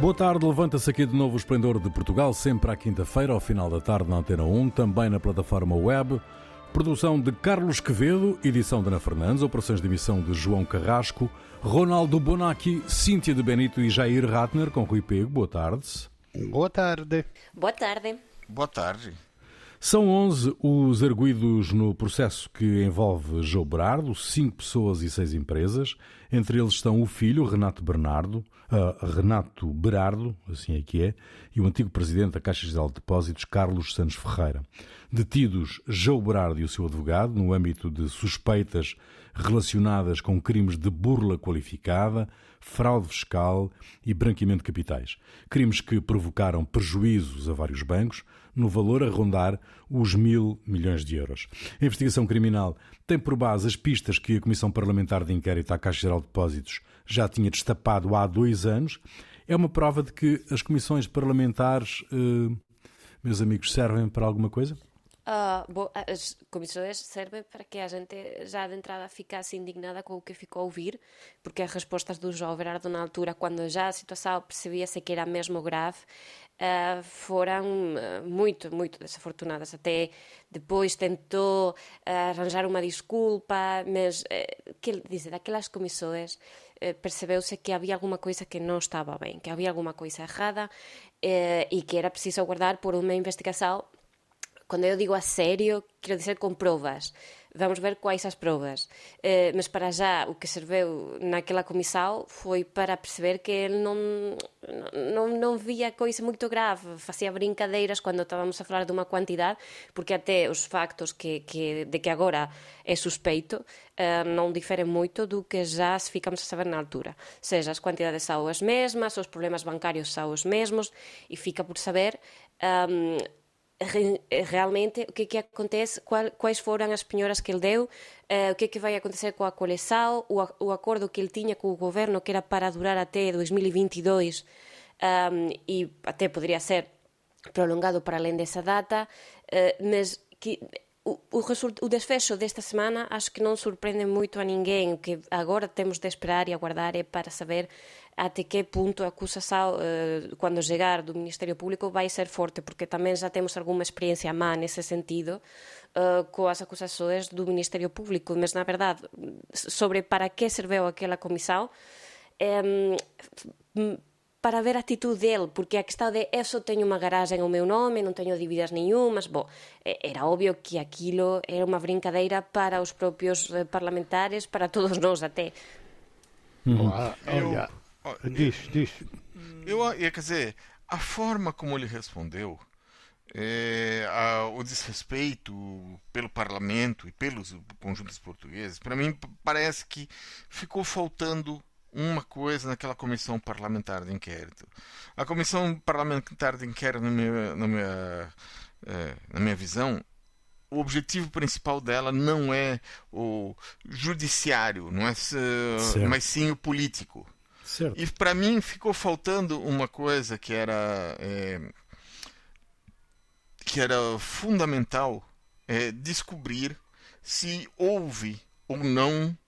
Boa tarde, levanta-se aqui de novo o Esplendor de Portugal, sempre à quinta-feira, ao final da tarde na Antena 1, também na plataforma web. Produção de Carlos Quevedo, edição de Ana Fernandes, operações de emissão de João Carrasco, Ronaldo Bonacci, Cíntia de Benito e Jair Ratner, com Rui Pego. Boa tarde. Boa tarde. Boa tarde. Boa tarde. São 11 os arguídos no processo que envolve João Berardo, cinco pessoas e seis empresas. Entre eles estão o filho, Renato Bernardo, uh, Renato Berardo, assim é que é, e o antigo presidente da Caixa Geral de Depósitos, Carlos Santos Ferreira. Detidos João Berardo e o seu advogado no âmbito de suspeitas relacionadas com crimes de burla qualificada, fraude fiscal e branqueamento de capitais. Crimes que provocaram prejuízos a vários bancos, no valor a rondar os mil milhões de euros. A investigação criminal tem por base as pistas que a Comissão Parlamentar de Inquérito à Caixa Geral de Depósitos já tinha destapado há dois anos. É uma prova de que as comissões parlamentares, eh, meus amigos, servem para alguma coisa? Uh, bom, as comissões servem para que a gente já de entrada ficasse indignada com o que ficou a ouvir, porque as respostas do João Berardo na altura, quando já a situação percebia-se que era mesmo grave, uh, foram uh, muito, muito desafortunadas. Até depois tentou arranjar uma desculpa, mas, que dizer, daquelas comissões percebeu-se que havia alguma coisa que não estava bem, que havia alguma coisa errada e que era preciso aguardar por uma investigação quando eu digo a sério, quero dizer com provas. Vamos ver quais as provas. Eh, mas para já, o que serviu naquela comissão foi para perceber que ele não, não, não via coisa muito grave. Fazia brincadeiras quando estávamos a falar de uma quantidade, porque até os factos que, que, de que agora é suspeito eh, não diferem muito do que já ficamos a saber na altura. Ou seja, as quantidades são as mesmas, os problemas bancários são os mesmos, e fica por saber. Um, realmente o que, é que acontece, qual, quais foram as penhoras que ele deu, uh, o que é que vai acontecer com a coleção, o, o acordo que ele tinha com o governo, que era para durar até 2022 um, e até poderia ser prolongado para além dessa data, uh, mas que o, o, o desfecho desta semana acho que não surpreende muito a ninguém. O que agora temos de esperar e aguardar é para saber até que punto a acusa xa, eh, cando chegar do Ministerio Público vai ser forte, porque tamén xa temos algunha experiencia má nese sentido eh, coas acusações do Ministerio Público, mas na verdade sobre para que serveu aquela comissão eh, para ver a actitud dele, porque a questão de eu só teño unha garaxe ao meu nome, non teño dívidas nenhumas, bo, era obvio que aquilo era unha brincadeira para os propios eh, parlamentares, para todos nós até. Mm. Oh, eu, diz, diz. Eu, quer dizer, a forma como ele respondeu, é, a, o desrespeito pelo parlamento e pelos conjuntos portugueses, para mim parece que ficou faltando uma coisa naquela comissão parlamentar de inquérito. A comissão parlamentar de inquérito, na minha, na minha, é, na minha visão, o objetivo principal dela não é o judiciário, não é, mas sim o político. Certo. E para mim ficou faltando uma coisa que era é, que era fundamental é, descobrir se houve ou não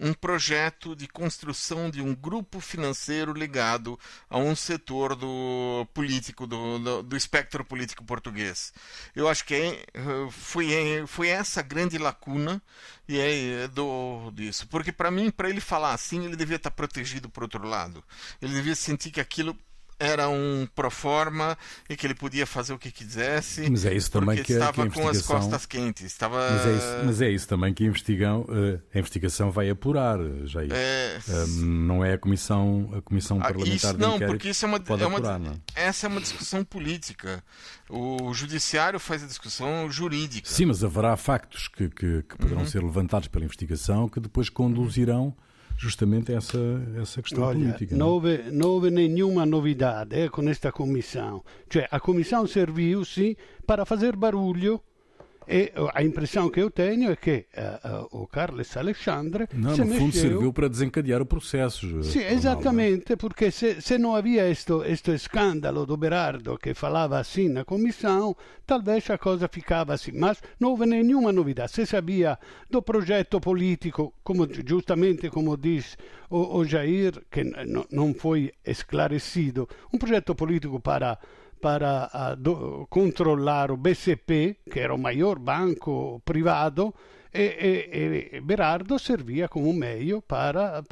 um projeto de construção de um grupo financeiro ligado a um setor do político do, do, do espectro político português. Eu acho que é, foi, é, foi essa grande lacuna e é do disso, porque para mim, para ele falar assim, ele devia estar protegido por outro lado. Ele devia sentir que aquilo era um proforma e que ele podia fazer o que quisesse. Mas é isso também que, estava que a investigação... com as costas quentes. Estava... Mas, é isso, mas é isso também que a, investigam, eh, a investigação vai apurar, já é... não é a comissão, a comissão ah, parlamentar isso, de não, porque isso é uma, pode é uma apurar, não? essa é uma discussão política. O judiciário faz a discussão jurídica. Sim, mas haverá factos que, que, que poderão uhum. ser levantados pela investigação que depois conduzirão justamente essa, essa questão Olha, política. Não houve, não houve nenhuma novidade eh, com esta comissão. Cioè, a comissão serviu, sim, para fazer barulho E a impressão que eu tenho é que uh, uh, o Carlos Alexandre. Não, se no fundo mexeu... serviu para desencadear o processo. Sim, exatamente, porque se, se não havia este escândalo do Berardo que falava assim na comissão, talvez a coisa ficava assim. Mas não houve nenhuma novidade. Se sabia do projeto político, como, justamente como diz o, o Jair, que não foi esclarecido, um projeto político para para o BCP, que era o maior banco privado, e, e, e, Berardo servia como meio para,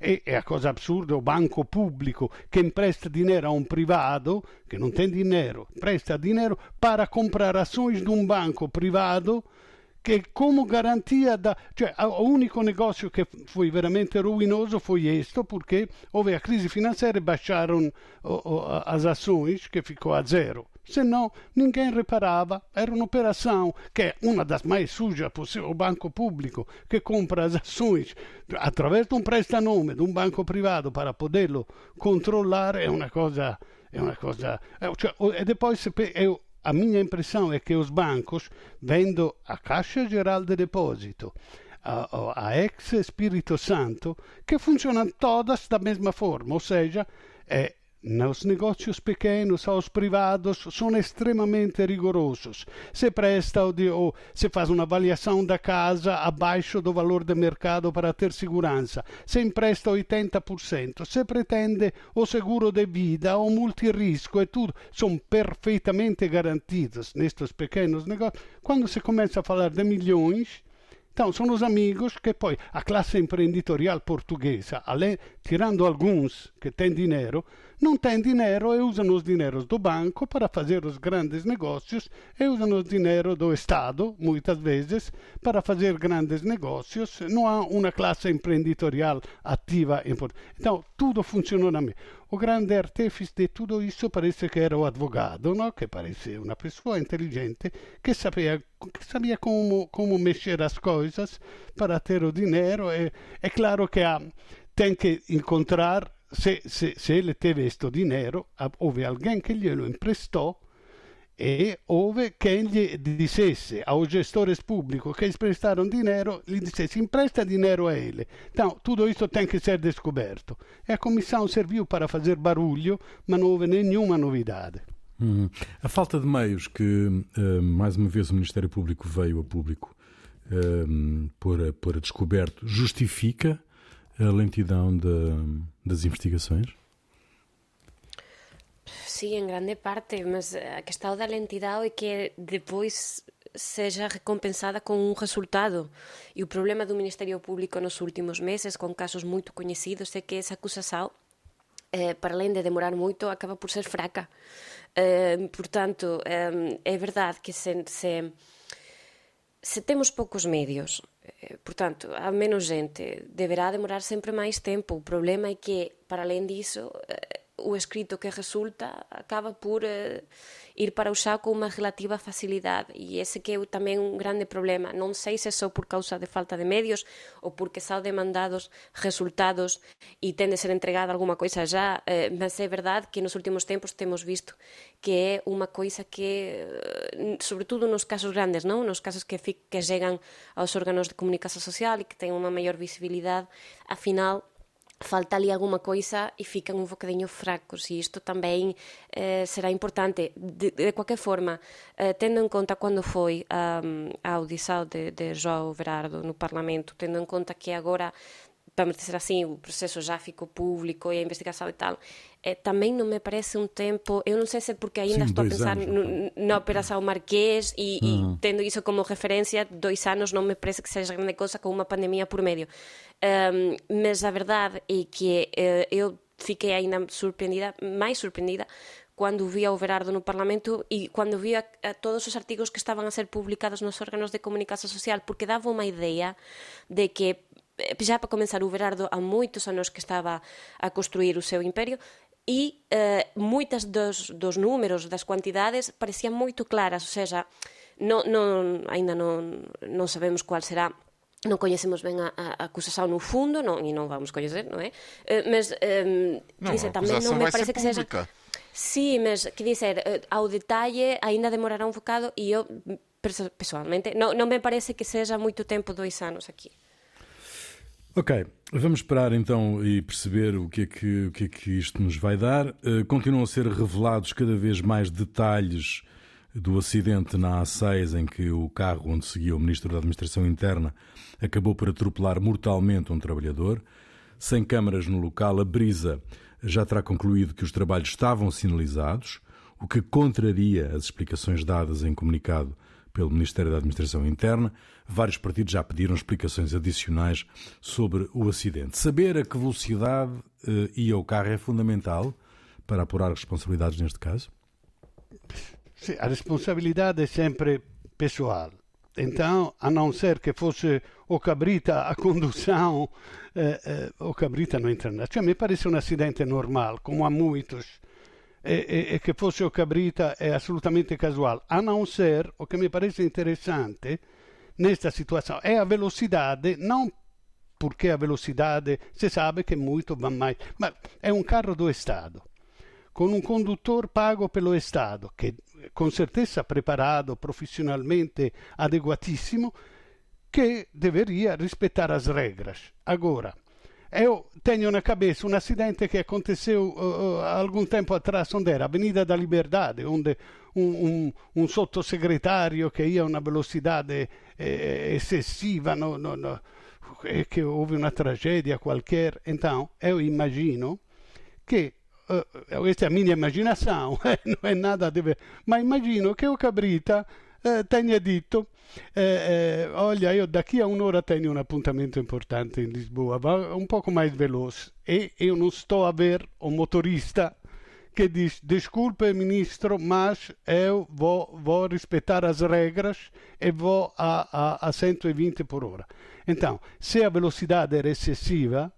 e, é a coisa absurda, o banco público que empresta dinheiro a um privado, que não tem dinheiro, presta dinheiro para comprar ações de um banco privado che come garantia da... cioè l'unico negozio che fu veramente ruinoso fu questo perché houve a crisi finanziaria baixaram as ações que ficou a zero senão ninguém reparava. Era uma operação que é uma das mais sujas possível. O banco público que compra as ações através de um prestanome de um banco privado para poderlo controlar é uma coisa. É uma coisa. Cioè, e depois eu, a minha impressão é que os bancos, vendo a Caixa Geral de Depósito, a, a ex Espírito Santo, que funcionam todas da mesma forma, ou seja, é Nos negócios pequenos, aos privados, são extremamente rigorosos. Se presta ou, se faz uma avaliação da casa abaixo do valor de mercado para ter segurança. Se empresta 80%. Se pretende o seguro de vida ou multirisco e tudo, são perfeitamente garantidos nestes pequenos negócios. Quando se começa a falar de milhões, então, são os amigos que poi a classe imprenditorial portuguesa, além, tirando alguns que têm dinheiro, não têm dinheiro e usam os dinheiros do banco para fazer os grandes negócios e usam os dinheiro do Estado, muitas vezes, para fazer grandes negócios. Não há uma classe imprenditorial ativa. Então, tudo funciona na O grande artífice de tudo isso parece que era o advogado, no? que parece uma pessoa inteligente que sabia, que sabia como, como mexer as coisas para ter o dinheiro. E, é claro que há, tem que encontrar se, se, se ele teve questo dinero, houve alguém que glielo imprestou e houve quem gli dissesse aos gestores públicos que eles prestaram dinheiro, lhe dissesse empresta dinheiro a ele. Então, tudo isso tem que ser descoberto. E a comissão serviu para fazer barulho, mas não houve nenhuma novidade. Hum. A falta de meios que, uh, mais uma vez, o Ministério Público veio a público uh, por, por descoberto, justifica a lentidão de, das investigações? Sí, en grande parte, mas a questão da lentidão é que depois seja recompensada com um resultado. E o problema do Ministério Público nos últimos meses, com casos muito conhecidos, é que essa acusação, eh, para além de demorar muito, acaba por ser fraca. Eh, portanto, eh, é verdade que se, se, se temos poucos medios Eh, portanto, há menos gente, deberá demorar sempre máis tempo. O problema é que, para além disso, eh, o escrito que resulta acaba por uh, ir para o xa con unha relativa facilidade. E ese que é tamén un grande problema. Non sei se só por causa de falta de medios ou porque xa demandados resultados e ten de ser entregada alguma coisa já eh, mas é verdade que nos últimos tempos temos visto que é unha coisa que eh, sobre todo nos casos grandes non nos casos que, que llegan aos órganos de comunicación social e que ten unha maior visibilidade afinal falta ali alguma coisa e fican un bocadinho fracos e isto tamén eh, será importante. De, de qualquer forma eh, tendo en conta quando foi um, a audição de, de João Verardo no Parlamento tendo en conta que agora vamos dizer assim, o processo já ficou público e a investigação e tal, é, também não me parece um tempo. Eu não sei se é porque ainda Sim, estou a pensar no, na Operação Marquês e, uhum. e, tendo isso como referência, dois anos não me parece que seja grande coisa com uma pandemia por meio. Um, mas a verdade é que uh, eu fiquei ainda surpreendida, mais surpreendida, quando vi o Verardo no Parlamento e quando vi a, a todos os artigos que estaban a ser publicados nos órganos de comunicación social, porque dava unha idea de que xa para comenzar o Berardo há moitos anos que estaba a construir o seu imperio e eh, moitas dos, dos números, das cuantidades parecían moito claras, ou seja, non, non, ainda non, non sabemos cual será non coñecemos ben a, a acusación no fundo, non, e non vamos coñecer, non é? Eh, mas, eh, non, dice, tamén non me parece que seja... Sí, mas, que dizer, eh, ao detalle, aínda demorará un focado e eu pessoalmente, não, não me parece que seja muito tempo, dois anos aqui. Ok, vamos esperar então e perceber o que é que, o que, é que isto nos vai dar. Uh, continuam a ser revelados cada vez mais detalhes do acidente na A6 em que o carro onde seguia o Ministro da Administração Interna acabou por atropelar mortalmente um trabalhador. Sem câmaras no local, a Brisa já terá concluído que os trabalhos estavam sinalizados, o que contraria as explicações dadas em comunicado pelo Ministério da Administração Interna. Vários partidos já pediram explicações adicionais sobre o acidente. Saber a que velocidade uh, ia o carro é fundamental para apurar responsabilidades neste caso? Sim, a responsabilidade é sempre pessoal. Então, a não ser que fosse o Cabrita a condução, eh, eh, o Cabrita não entra nada. Cioè, mi un acidente normale, come a muitos, e, e, e, che fosse o Cabrita è assolutamente casual. A não ser, o que me parece interessante nesta situação é a velocidade, não porque a velocidade si sabe che molto va mai, ma è un carro do Estado, con un conduttore pago pelo Estado, che con certeza preparato, profissionalmente adeguatissimo, che deveria rispettare as regras. Agora, eu tenho na cabeça um acidente que aconteceu uh, uh, algum tempo atrás, onde era Avenida da Liberdade, onde um, um, um sottosegretario che ia a una velocità eh, excessiva no, no, no, e che houve una tragedia qualquer. Então, eu imagino che uh, questa è a minha imaginação, não é nada a ver, mas imagino que o Cabrita eh, tenha dito eh, eh, olha, io daqui a un'ora tenho um appuntamento importante in Lisboa, va un poco mais veloce e eu não estou a ver o motorista que diz, desculpe ministro, mas eu vou respeitar as regras e vou a, a, a 120 por hora. Então, se a velocidade era excessiva,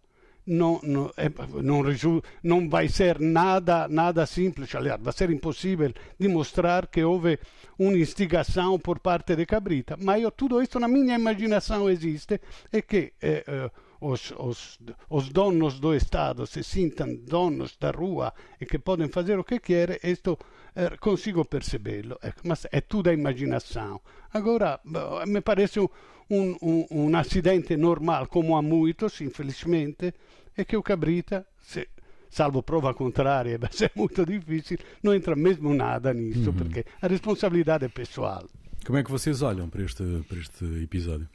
não, não, é, não, não, vai ser nada, nada simples, aliás, vai ser impossível demonstrar que houve uma instigação por parte de Cabrita. Mas eu, tudo isso na minha imaginação existe e que eh, eh, os, os, os, donos do Estado se sintam donos da rua e que podem fazer o que querem, isto consigo percebê-lo, mas é tudo a imaginação. Agora, me parece um, um, um, um acidente normal, como há muitos, infelizmente, e che o Cabrita, se, salvo prova contraria, vai ser muito difícil, não entra mesmo nada nisso, uhum. porque a responsabilidade é pessoal. Como é que vocês olham para este, para este episódio?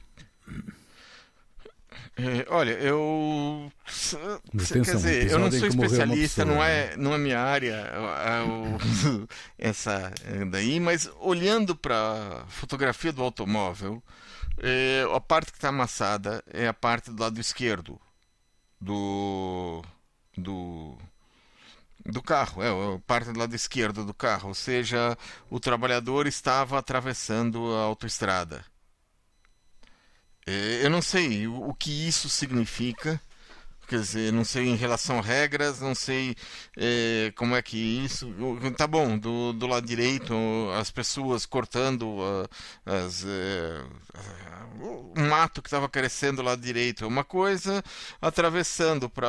É, olha, eu. Atenção, quer dizer, eu não sou especialista, não é, não é minha área é, essa daí, mas olhando para a fotografia do automóvel, é, a parte que está amassada é a parte do lado esquerdo do do do carro, é, a parte do lado esquerdo do carro, ou seja, o trabalhador estava atravessando a autoestrada. É, eu não sei o que isso significa, Quer dizer, não sei em relação a regras, não sei é, como é que isso. Tá bom, do, do lado direito, as pessoas cortando uh, as, uh, o mato que estava crescendo lá direito é uma coisa, atravessando para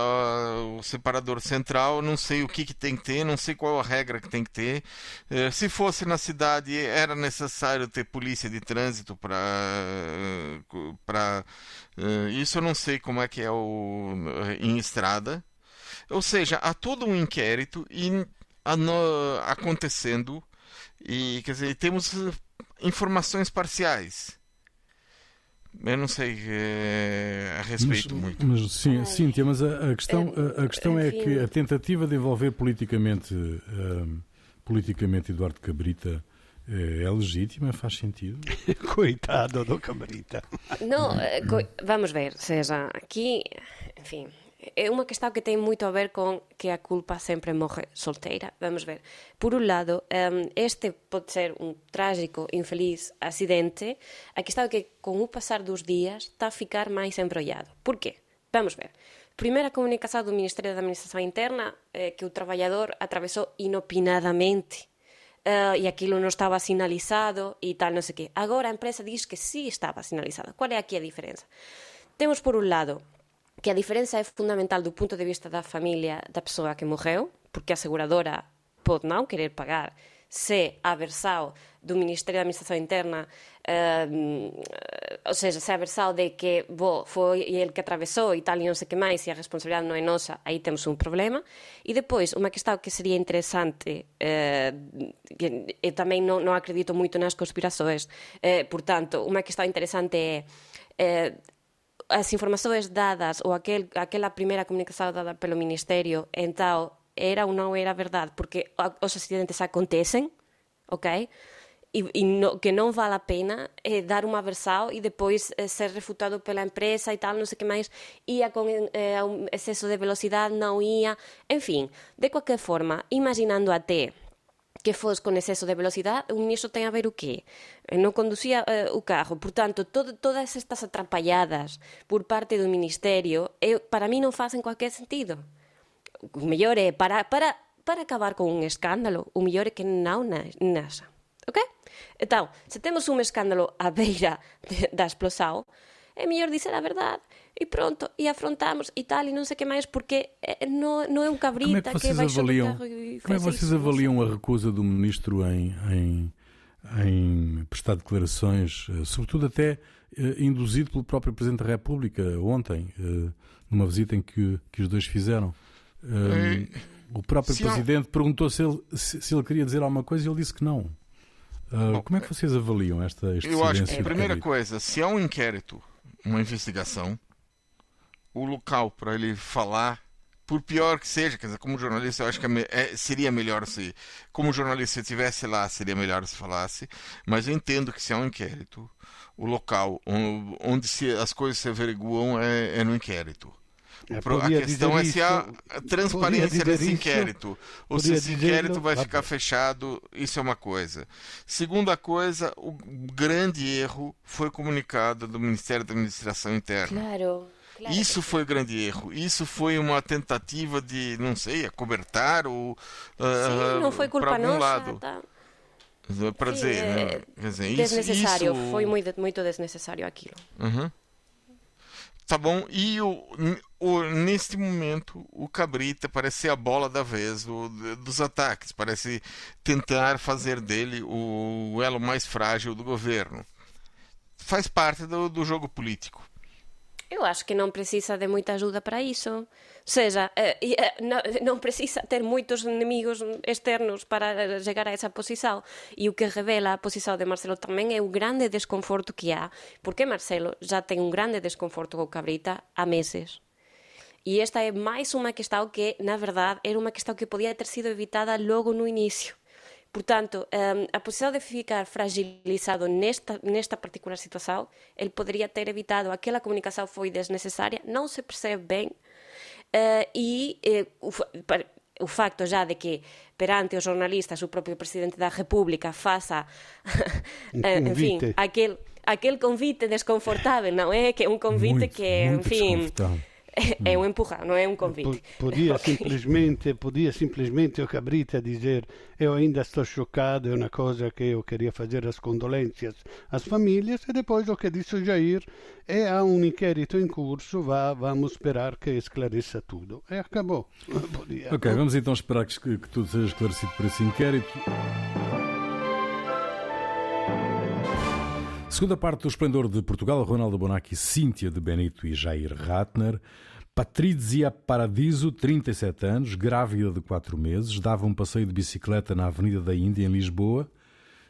o separador central, não sei o que, que tem que ter, não sei qual a regra que tem que ter. Uh, se fosse na cidade, era necessário ter polícia de trânsito para. Uh, isso eu não sei como é que é o, em estrada. Ou seja, há todo um inquérito in, ano, acontecendo e quer dizer, temos informações parciais. Eu não sei é, a respeito mas, muito. Mas sim, Cíntia, mas a, a questão, a, a questão é que a tentativa de envolver politicamente, uh, politicamente Eduardo Cabrita é, é legítima, faz sentido. Coitado do Camarita. Não, eh, vamos ver, seja, aqui, enfim, é uma questão que tem muito a ver com que a culpa sempre morre solteira. Vamos ver. Por um lado, este pode ser um trágico, infeliz acidente. A questão é que, com o passar dos dias, está a ficar mais embrollado. Por quê? Vamos ver. Primeira comunicação do Ministério da Administração Interna é que o trabalhador atravessou inopinadamente uh, e aquilo non estaba sinalizado e tal, non sei que. Agora a empresa diz que sí estaba sinalizado. Qual é aquí a diferenza? Temos por un lado que a diferenza é fundamental do punto de vista da familia da persoa que morreu, porque a aseguradora pode non querer pagar se a versão do Ministério da Administração Interna, uh, ou seja, se a versão de que bo, foi ele que atravessou e tal e não sei que mais e a responsabilidade não é nossa, aí temos um problema. E depois, uma questão que seria interessante, uh, eu também não, não acredito muito nas conspirações, portanto, uma questão interessante é as informações dadas ou aquel, aquela primeira comunicação dada pelo Ministerio, então, era ou não era verdade, porque os acidentes acontecem, ok? E, e no, que não vale a pena eh, dar uma versão e depois eh, ser refutado pela empresa e tal, não sei o que mais, ia com eh, um excesso de velocidade, não ia, enfim, de qualquer forma, imaginando até que fosse com excesso de velocidade, o ministro tem a ver o quê? Non conducía uh, o carro. Portanto, todo, todas estas atrapalladas por parte do ministerio, eu, para mí non facen cualquier sentido. O mellor é, para, para, para acabar con un escándalo, o mellor é que non nasa. Ok? Então, se temos un escándalo a beira de, da explosão, é mellor dizer a verdade e pronto, e afrontamos e tal, e não sei o que mais, porque não, não é um cabrita como é que, vocês que avaliam, Como é que vocês isso, avaliam a recusa do ministro em, em, em prestar declarações, eh, sobretudo até eh, induzido pelo próprio Presidente da República ontem, eh, numa visita em que, que os dois fizeram? o próprio se Presidente há... perguntou se ele, se, se, ele queria dizer alguma coisa e ele disse que não. Bom, como é que vocês avaliam esta, este Eu acho que, a primeira coisa, se há um inquérito, uma investigação, o local para ele falar, por pior que seja, quer dizer, como jornalista, eu acho que é, é, seria melhor se, como jornalista, estivesse lá, seria melhor se falasse, mas eu entendo que se há um inquérito, o local onde se, as coisas se averiguam é, é no inquérito. É, a questão é se há transparência nesse isso, inquérito. Ou se esse inquérito vai ficar fechado, isso é uma coisa. Segunda coisa, o grande erro foi comunicado do Ministério da Administração Interna. Claro. Claro. Isso foi o grande erro. Isso foi uma tentativa de, não sei, acobertar ou. Uh, Sim, não foi culpa nossa. Lado. Tá. Para dizer, é, né? dizer, desnecessário, isso... foi muito, muito desnecessário aquilo. Uhum. Tá bom? E o, o, neste momento, o Cabrita parece ser a bola da vez o, dos ataques. Parece tentar fazer dele o, o elo mais frágil do governo. Faz parte do, do jogo político. Eu acho que não precisa de muita ajuda para isso. Seja, eh, eh, não precisa ter muitos inimigos externos para chegar a essa posição. E o que revela a posição de Marcelo também é o grande desconforto que há, porque Marcelo já tem um grande desconforto com o Cabrita há meses. E esta é mais uma questão que, na verdade, era uma questão que podia ter sido evitada logo no início. Portanto, um, a possibilidade de ficar fragilizado nesta, nesta particular situação, ele poderia ter evitado, aquela comunicação foi desnecessária, não se percebe bem, uh, e uh, o, o facto já de que perante os jornalistas o próprio Presidente da República faça, enfim, aquele, aquele convite desconfortável, não é? Que é um convite muito, que, enfim é um empurrar, não é um convite. Podia okay. simplesmente, podia simplesmente o Cabrita dizer eu ainda estou chocado, é uma coisa que eu queria fazer as condolências às famílias e depois o que disse o Jair é há um inquérito em curso, vá, vamos esperar que esclareça tudo. E acabou. Podia. Ok, vamos então esperar que, que tudo seja esclarecido por esse inquérito. Segunda parte do Esplendor de Portugal, Ronaldo Bonacci, Cíntia de Benito e Jair Ratner. Patrizia Paradiso, 37 anos, grávida de 4 meses, dava um passeio de bicicleta na Avenida da Índia, em Lisboa.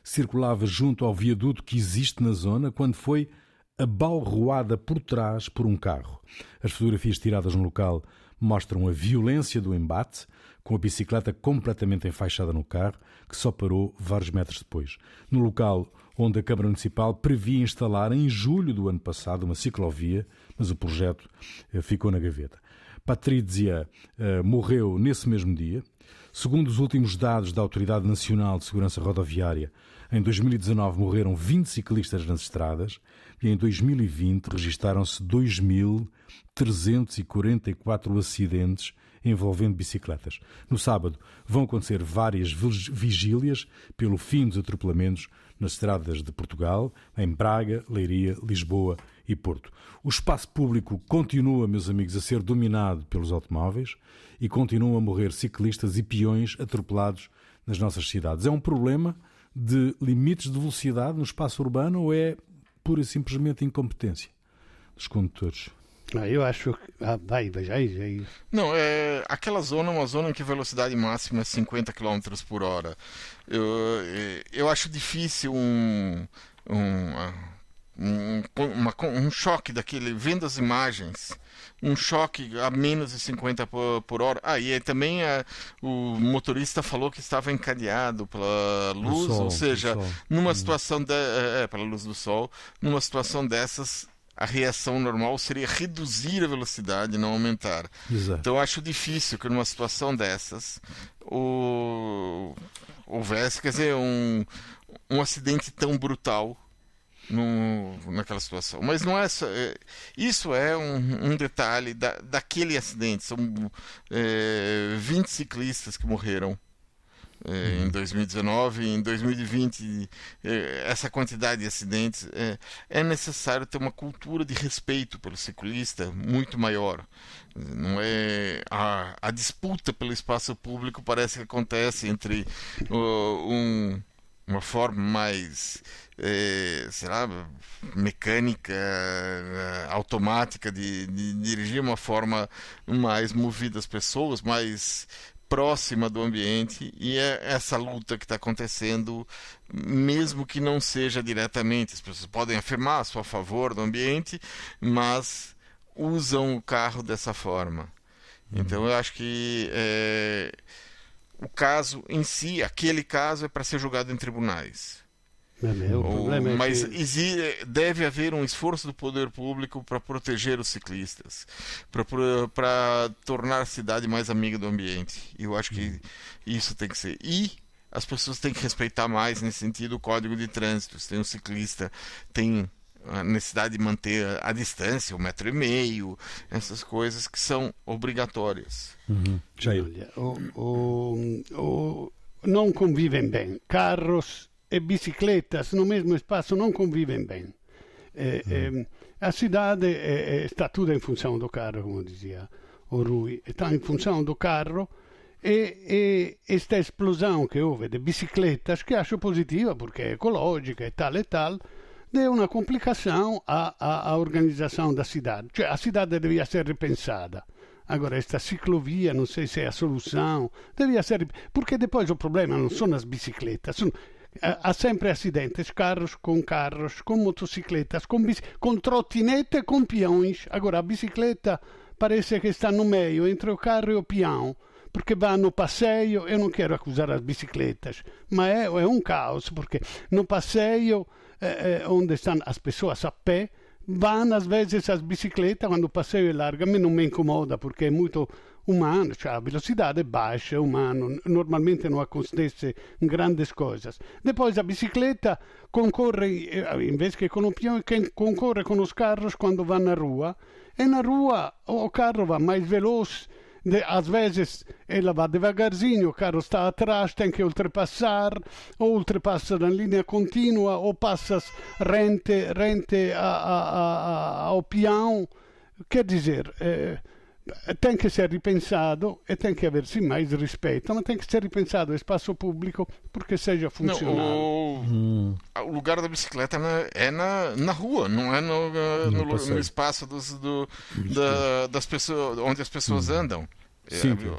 Circulava junto ao viaduto que existe na zona quando foi abalroada por trás por um carro. As fotografias tiradas no local mostram a violência do embate, com a bicicleta completamente enfaixada no carro, que só parou vários metros depois. No local, onde a Câmara Municipal previa instalar em julho do ano passado uma ciclovia, mas o projeto eh, ficou na gaveta. Patrícia uh, morreu nesse mesmo dia. Segundo os últimos dados da Autoridade Nacional de Segurança Rodoviária, em 2019 morreram 20 ciclistas nas estradas e em 2020 registaram-se 2.344 acidentes envolvendo bicicletas. No sábado vão acontecer várias vigílias pelo fim dos atropelamentos nas estradas de Portugal, em Braga, Leiria, Lisboa e Porto. O espaço público continua, meus amigos, a ser dominado pelos automóveis e continuam a morrer ciclistas e peões atropelados nas nossas cidades. É um problema de limites de velocidade no espaço urbano ou é pura e simplesmente incompetência dos condutores? Ah, eu acho que. Ah, vai, vai, já, já. Não, é, aquela zona é uma zona em que a velocidade máxima é 50 km por hora. Eu, eu acho difícil um, um, um, uma, um choque daquele. Vendo as imagens um choque a menos de 50 por, por hora. Ah, e também a, o motorista falou que estava encadeado pela luz, sol, ou seja, numa hum. situação de, é, é, pela luz do sol, numa situação dessas a reação normal seria reduzir a velocidade, não aumentar. Exato. Então acho difícil que numa situação dessas o... houvesse, quer dizer, um, um acidente tão brutal no, naquela situação. Mas não é só. É, isso é um, um detalhe da, daquele acidente. São é, 20 ciclistas que morreram. É, em 2019 em 2020 é, essa quantidade de acidentes é, é, necessário ter uma cultura de respeito pelo ciclista muito maior. Não é a, a disputa pelo espaço público parece que acontece entre uh, um uma forma mais, é, sei lá, mecânica, automática de, de, dirigir, uma forma mais movida às pessoas, mais próxima do ambiente e é essa luta que está acontecendo, mesmo que não seja diretamente. As pessoas podem afirmar a sua favor do ambiente, mas usam o carro dessa forma. Então eu acho que é, o caso em si, aquele caso é para ser julgado em tribunais. É o problema mas é que... deve haver um esforço do poder público para proteger os ciclistas, para tornar a cidade mais amiga do ambiente. E eu acho que isso tem que ser. E as pessoas têm que respeitar mais nesse sentido o código de trânsito. Se tem um ciclista, tem a necessidade de manter a distância, um metro e meio, essas coisas que são obrigatórias. Uhum. Olha, o, o, o, não convivem bem. Carros e bicicletas no mesmo espaço não convivem bem. É, uhum. é, a cidade é, está tudo em função do carro, como dizia o Rui, está em função do carro e, e esta explosão que houve de bicicletas, que acho positiva porque é ecológica e tal e tal, deu uma complicação à, à, da cidade. Cioè, a cidade devia ser repensada. Agora, esta ciclovia, não sei se é a solução, devia ser. Porque depois o problema não são as bicicletas, são... há sempre acidentes, carros com carros, com motocicletas, com, com trotinete e com peões. Agora, a bicicleta parece que está no meio, entre o carro e o peão porque vanno no passeio, eu não quero acusar as bicicletas, mas é, é um caos, porque no passeio eh, eh, onde estão as pessoas a pé, vão às vezes as bicicletas, quando o passeio é largo, a mim não me incomoda, porque é muito humano, cioè a velocidade baixa, humano, normalmente não acontece grandes coisas. Depois a bicicleta concorre, eh, invece che con o peão, concorre com os carros quando vão na rua, e na rua o carro va mais veloz, de, às vezes ela vai devagarzinho, o carro está atrás, tem que ultrapassar, ou ultrapassa na linha contínua, ou passas rente, rente a, a, a, ao peão. Quer dizer, eh, tem que ser ripensado e tem que haver sim mais respeito, mas tem que ser ripensado o espaço público porque seja funcional. Não, o... Hum. o, lugar da bicicleta é na, na rua, não é no, no, no, no espaço dos, do, da, das pessoas, onde as pessoas hum. andam. Sim, é,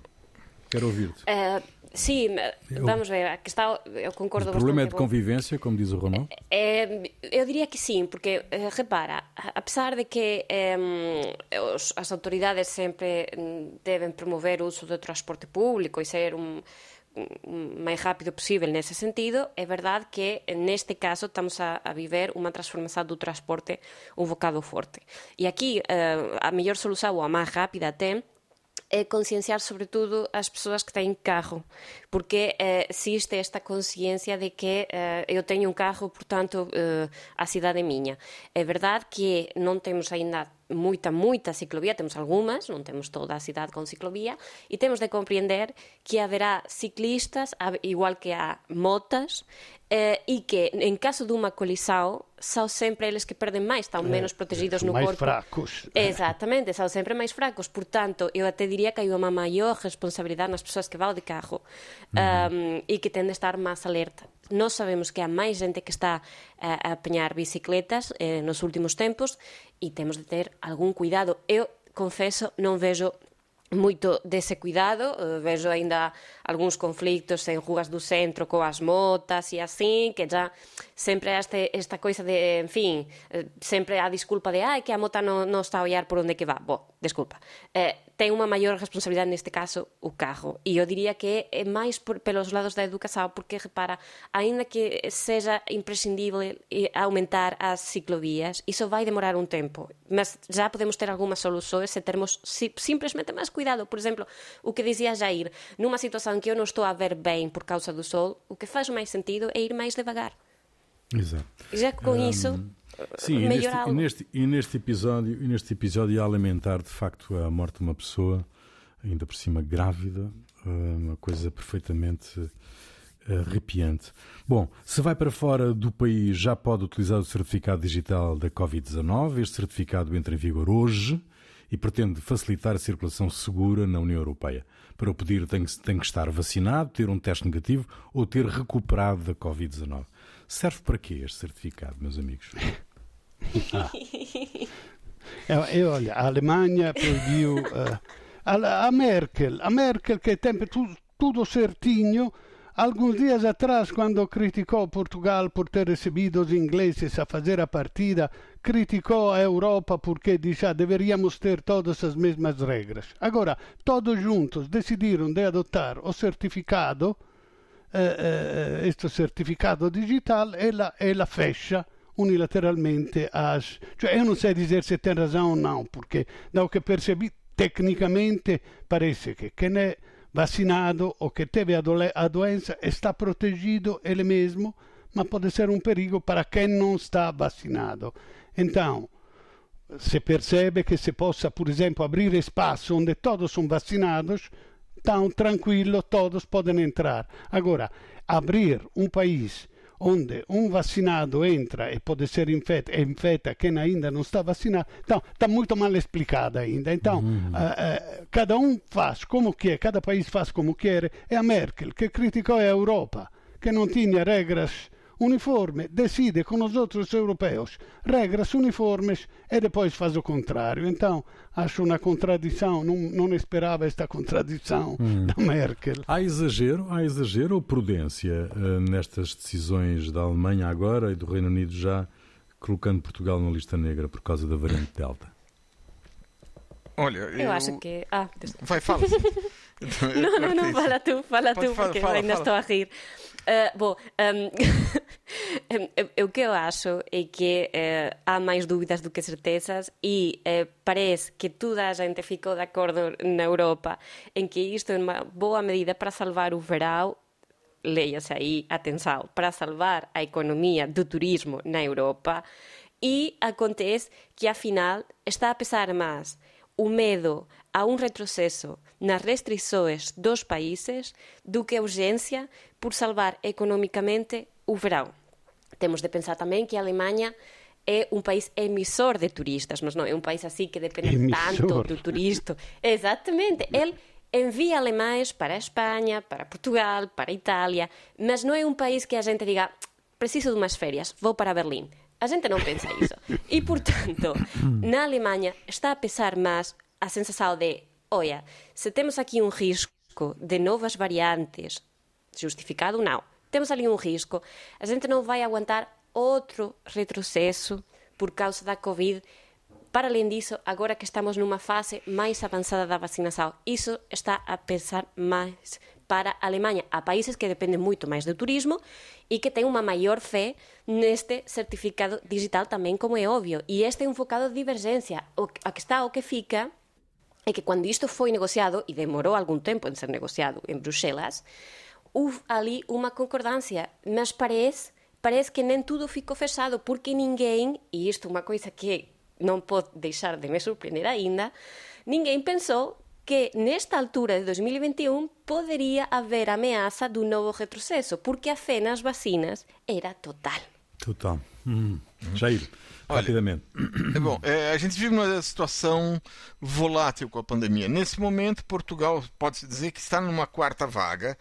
quero ouvir-te. Uh, sim, vamos ver, a questão, eu concordo O problema é de convivência, como diz o Ronaldo? É, eu diria que sim, porque, eh, repara, apesar de que os, as autoridades sempre devem promover o uso do transporte público e ser um máis rápido posible nese sentido, é verdade que neste caso estamos a, a viver unha transformación do transporte un bocado forte. E aquí eh, a mellor solución ou a máis rápida ten é concienciar sobre todo as persoas que têm carro, porque eh, existe esta consciência de que eh, eu teño un carro, portanto, eh, a cidade é miña. É verdade que non temos aínda moita, moita ciclovía, temos algunhas, non temos toda a cidade con ciclovía, e temos de compreender que haberá ciclistas, igual que há motas, eh, e que en caso dunha colisão são sempre eles que perdem máis, estão menos protegidos no máis corpo. fracos. Exatamente, são sempre máis fracos. Portanto, eu até diría que hai unha maior responsabilidade nas persoas que vão de carro um, e que ten de estar máis alerta. Nós sabemos que há máis xente que está a, a apanhar bicicletas eh, nos últimos tempos e temos de ter algún cuidado. Eu, confeso, non vexo moito dese cuidado, eh, vexo aínda algúns conflictos en rugas do centro coas motas e así, que já sempre este, esta coisa de, en fin, eh, sempre a disculpa de ai, que a mota non, non está a ollar por onde que va. Bo, desculpa. Eh, ten unha maior responsabilidade neste caso o carro. E eu diría que é máis por, pelos lados da educación, porque repara, aínda que seja imprescindible aumentar as ciclovías, iso vai demorar un tempo, mas já podemos ter algunhas soluções se termos si, simplesmente máis cuidado. Por exemplo, o que dizia Jair, numa situação que eu non estou a ver bem por causa do sol, o que faz máis sentido é ir máis devagar. Exato. Já com um, isso Sim, e neste, e neste, e neste, episódio, e neste episódio a alimentar de facto a morte de uma pessoa, ainda por cima grávida, eh, uma coisa perfeitamente eh, arrepiante. Bom, se vai para fora do país já pode utilizar o certificado digital da Covid-19. Este certificado entra em vigor hoje e pretende facilitar a circulação segura na União Europeia. Para o pedir tem que, tem que estar vacinado, ter um teste negativo ou ter recuperado da Covid-19. Serve para quê este certificado, meus amigos? Ah. E, olha, a Alemanha proibiu uh, a, a, Merkel, a Merkel que tem tudo certinho, alguns dias atrás, quando criticou Portugal por ter recebido os ingleses a fazer a partida, criticou a Europa porque disse ah, deveríamos ter todas as mesmas regras. Agora, todos juntos decidiram de adotar o certificado, eh, eh, este certificado digital, e la, e la fecha unilateralmente. Cioè, eu não sei dizer se tem razão ou não, porque, da que percebi, tecnicamente parece que quem é vacinado ou que teve a doença está protegido ele mesmo, mas pode ser um perigo para quem não está vacinado. Então, se percebe que se possa, por exemplo, abrir espaço onde todos são vacinados, tão tranquilo, todos podem entrar. Agora, abrir um país onde um vacinado entra e pode ser infetta, e infetta quem ainda não está vacinado. Então, está muito mal explicado ainda. Então, uhum. uh, uh, cada um faz como quer, cada país faz como quer. É a Merkel que criticou a Europa, que não tinha regras uniforme, decide com os outros europeus regras uniformes e depois faz o contrário. Então, acho uma contradição, não, não esperava esta contradição hum. da Merkel. Há exagero, há exagero ou prudência uh, nestas decisões da Alemanha agora e do Reino Unido já colocando Portugal na lista negra por causa da variante Delta? Olha, eu, eu acho que. Ah, vai, fala. não, não, não, fala tu, fala Pode, tu, porque fala, ainda fala. estou a rir. Uh, bom, um, o que eu acho é que uh, há mais dúvidas do que certezas e uh, parece que toda a gente ficou de acordo na Europa em que isto é uma boa medida para salvar o verão. Leia-se aí, atenção, para salvar a economia do turismo na Europa. E acontece que afinal está a pesar mais o medo a un retroceso nas restrições dos países do que a urgência por salvar economicamente o verão. Temos de pensar tamén que a Alemanha é un país emisor de turistas, mas non é un país así que depende tanto do turista. Exactamente, el envía alemães para a España, para Portugal, para a Italia, mas non é un país que a gente diga preciso de unhas ferias, vou para Berlim. A gente non pensa iso. E, portanto, na Alemanha está a pesar máis a sensação de, olha, se temos aqui um risco de novas variantes, justificado não, temos ali um risco, a gente não vai aguentar outro retrocesso por causa da Covid. Para além disso, agora que estamos numa fase mais avançada da vacinação, isso está a pensar mais para a Alemanha, a países que dependen moito máis do turismo e que ten unha maior fe neste certificado digital tamén, como é obvio. E este é un focado de divergencia. O, que está o que fica é que cando isto foi negociado, e demorou algún tempo en ser negociado en Bruxelas, houve ali unha concordancia, mas parece, parece que nem tudo ficou fechado, porque ninguén, e isto é unha coisa que não pode deixar de me surpreender ainda, ninguém pensou que nesta altura de 2021 poderia haver ameaça de um novo retrocesso, porque a fé nas vacinas era total. Total. Hum. Jair, Olha, rapidamente. É bom, é, a gente vive uma situação volátil com a pandemia. Nesse momento, Portugal pode-se dizer que está numa quarta vaga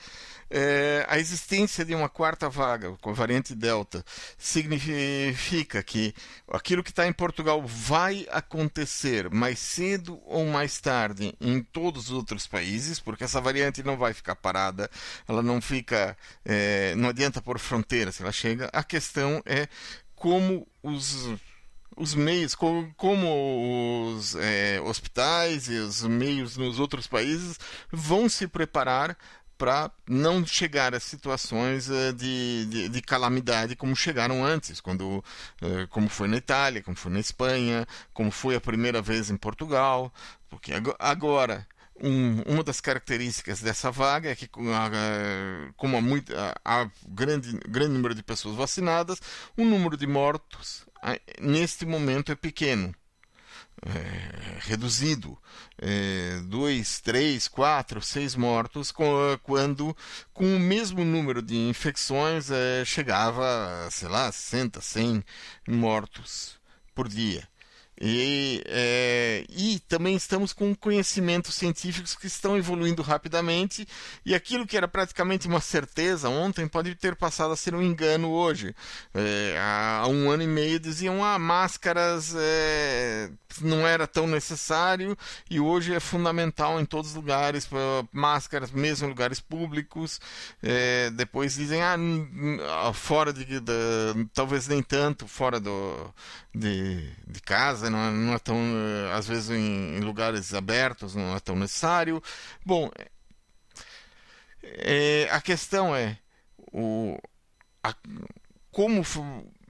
é, a existência de uma quarta vaga com a variante Delta significa que aquilo que está em Portugal vai acontecer mais cedo ou mais tarde em todos os outros países, porque essa variante não vai ficar parada, ela não fica, é, não adianta por fronteiras, ela chega. A questão é como os os meios, como, como os é, hospitais e os meios nos outros países vão se preparar para não chegar a situações uh, de, de, de, calamidade como chegaram antes, quando, uh, como foi na Itália, como foi na Espanha, como foi a primeira vez em Portugal, porque agora um, uma das características dessa vaga é que, uh, como há, muito, há grande, grande número de pessoas vacinadas, o número de mortos neste momento é pequeno é, reduzido, é, dois, três, quatro, seis mortos, quando com o mesmo número de infecções é, chegava, sei lá, 60, 100 mortos por dia. E, é, e também estamos com conhecimentos científicos que estão evoluindo rapidamente, e aquilo que era praticamente uma certeza ontem pode ter passado a ser um engano hoje. É, há um ano e meio diziam ah, máscaras é, não era tão necessário, e hoje é fundamental em todos os lugares, máscaras, mesmo em lugares públicos. É, depois dizem ah, fora de, de, talvez nem tanto, fora do, de, de casa não é, não é tão, eh, às vezes em, em, lugares abertos não é tão necessário. Bom, é, a questão é o, a, como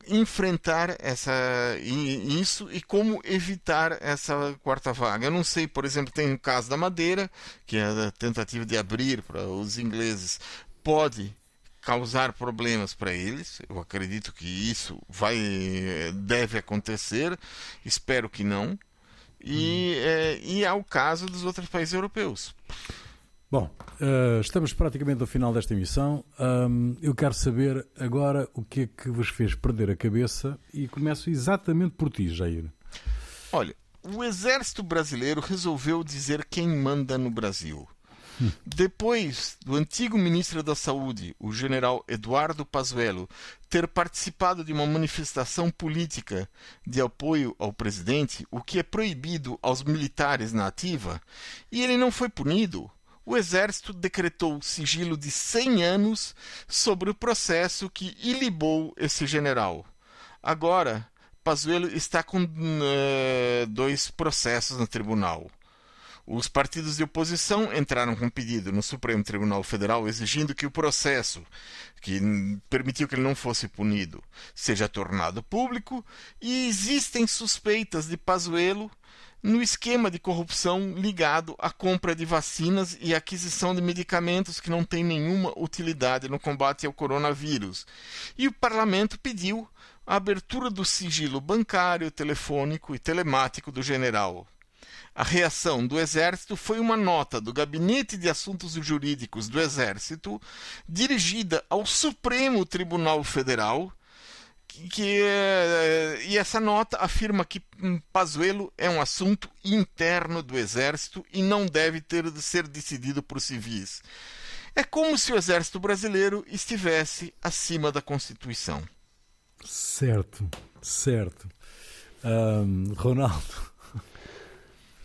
enfrentar essa isso e como evitar essa quarta vaga. Eu não sei, por exemplo, tem o caso da Madeira, que é a tentativa de abrir para os ingleses, pode causar problemas para eles. Eu acredito que isso vai deve acontecer. Espero que não. E, hum. é, e é o caso dos outros países europeus. Bom, uh, estamos praticamente ao final desta emissão. Um, eu quero saber agora o que é que vos fez perder a cabeça e começo exatamente por ti, Jair. Olha, o exército brasileiro resolveu dizer quem manda no Brasil. Depois do antigo ministro da Saúde, o general Eduardo Pazuello, ter participado de uma manifestação política de apoio ao presidente, o que é proibido aos militares na ativa, e ele não foi punido, o exército decretou sigilo de 100 anos sobre o processo que ilibou esse general. Agora, Pazuello está com uh, dois processos no tribunal. Os partidos de oposição entraram com um pedido no Supremo Tribunal Federal exigindo que o processo, que permitiu que ele não fosse punido, seja tornado público, e existem suspeitas de Pazuello no esquema de corrupção ligado à compra de vacinas e aquisição de medicamentos que não têm nenhuma utilidade no combate ao coronavírus. E o parlamento pediu a abertura do sigilo bancário, telefônico e telemático do general. A reação do Exército foi uma nota do Gabinete de Assuntos Jurídicos do Exército, dirigida ao Supremo Tribunal Federal, que, eh, e essa nota afirma que hum, Pazuello é um assunto interno do Exército e não deve ter de ser decidido por civis. É como se o Exército Brasileiro estivesse acima da Constituição. Certo, certo. Um, Ronaldo.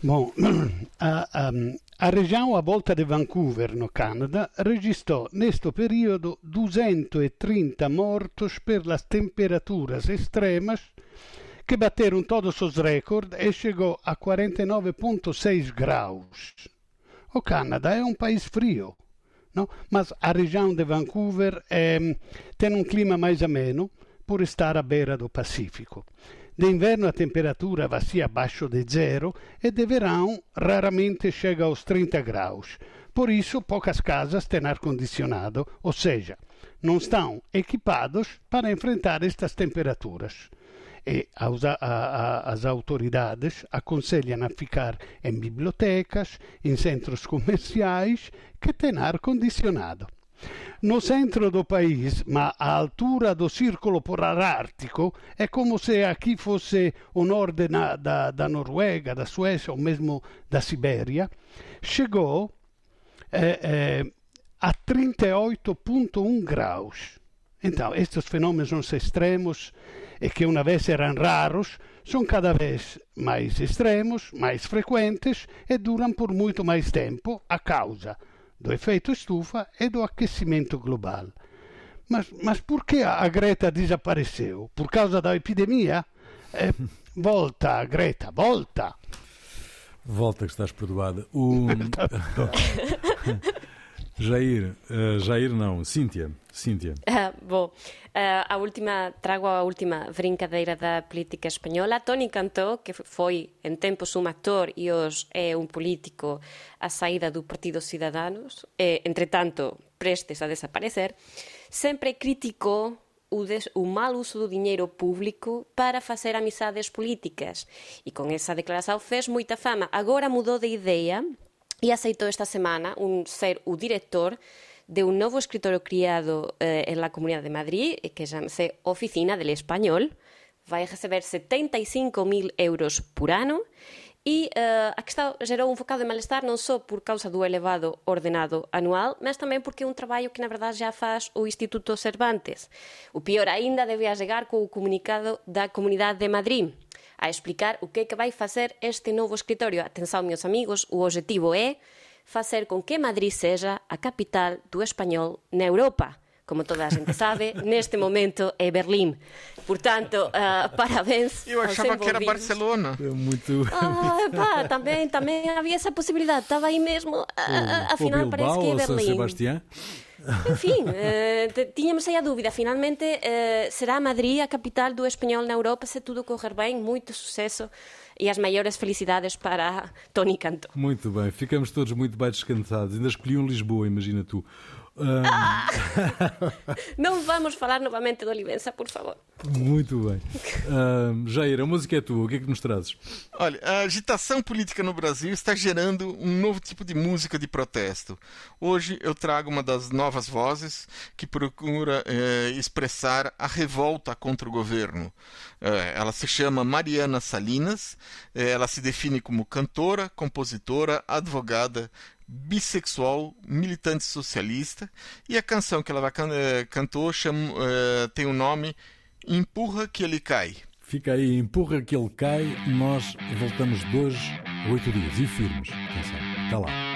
Bom, a, a, a região a volta de Vancouver, no Canadá, registrou neste período 230 mortos las temperaturas extremas que bateram todos os recordes e chegou a 49,6 graus. O Canadá é um país frio, não? mas a região de Vancouver é, tem um clima mais ameno por estar à beira do Pacífico. D'inverno a temperatura vai abaixo de zero e de verão raramente chega aos 30 graus. Por isso, poucas casas têm ar-condicionado, ou seja, não estão equipados para enfrentar estas temperaturas. e as autoridades aconselham a ficar em bibliotecas, em centros comerciais, que têm ar-condicionado. No centro do país, ma à altura do círculo polar ártico, é como se aqui fosse o norte na, da, da Noruega, da Suécia ou mesmo da Sibéria, chegou eh, eh, a 38,1 graus. Então, estes fenômenos extremos, e que uma vez eram raros, são cada vez mais extremos, mais frequentes e duram por muito mais tempo a causa do efeito estufa e do aquecimento global. Mas, mas por que a Greta desapareceu? Por causa da epidemia? É, volta, Greta, volta! Volta que estás perdoada. O... Jair, uh, Jair não, Cíntia. Cíntia. Uh, bom, uh, a última, trago a última brincadeira da política espanhola. Toni Cantó, que foi en tempos un actor e hoxe é un político a saída do Partido Cidadanos, e, entretanto, prestes a desaparecer, sempre criticou o, des, o mal uso do dinheiro público para facer amizades políticas. E con esa declaración fez moita fama. Agora mudou de idea e aceitou esta semana un ser o director de un novo escritorio criado eh, en la Comunidad de Madrid, eh, que chamase Oficina del Español, vai receber 75.000 euros por ano E uh, a está, gerou un focado de malestar non só por causa do elevado ordenado anual, mas tamén porque é un traballo que, na verdade, já faz o Instituto Cervantes. O pior aínda debía chegar co comunicado da Comunidade de Madrid. A explicar o que é que vai facer este novo escritorio. Atenção, meus amigos, o objetivo é facer con que Madrid seja a capital do español na Europa. Como toda a gente sabe, neste momento é Berlim. Portanto, uh, parabéns Eu achava que era Barcelona. É muito... Ah, pá, também, também havia essa possibilidade. Estava aí mesmo. Uh, afinal, parece que é Berlim. Sebastián? Enfim, eh, tínhamos aí a dúvida. Finalmente, eh, será Madrid a capital do espanhol na Europa se tudo correr bem? Muito sucesso e as maiores felicidades para Tony Canto. Muito bem, ficamos todos muito bem descansados. Ainda escolhi um Lisboa, imagina tu. Ah! Não vamos falar novamente do Olivença, por favor. Muito bem. Um, Jair, a música é tua, o que é que nos trazes? Olha, a agitação política no Brasil está gerando um novo tipo de música de protesto. Hoje eu trago uma das novas vozes que procura eh, expressar a revolta contra o governo. Eh, ela se chama Mariana Salinas, eh, ela se define como cantora, compositora, advogada, bissexual, militante socialista, e a canção que ela can eh, cantou chama, uh, tem o um nome Empurra que ele cai. Fica aí, empurra que ele cai. Nós voltamos dois, oito dias e firmes. Atenção, está lá.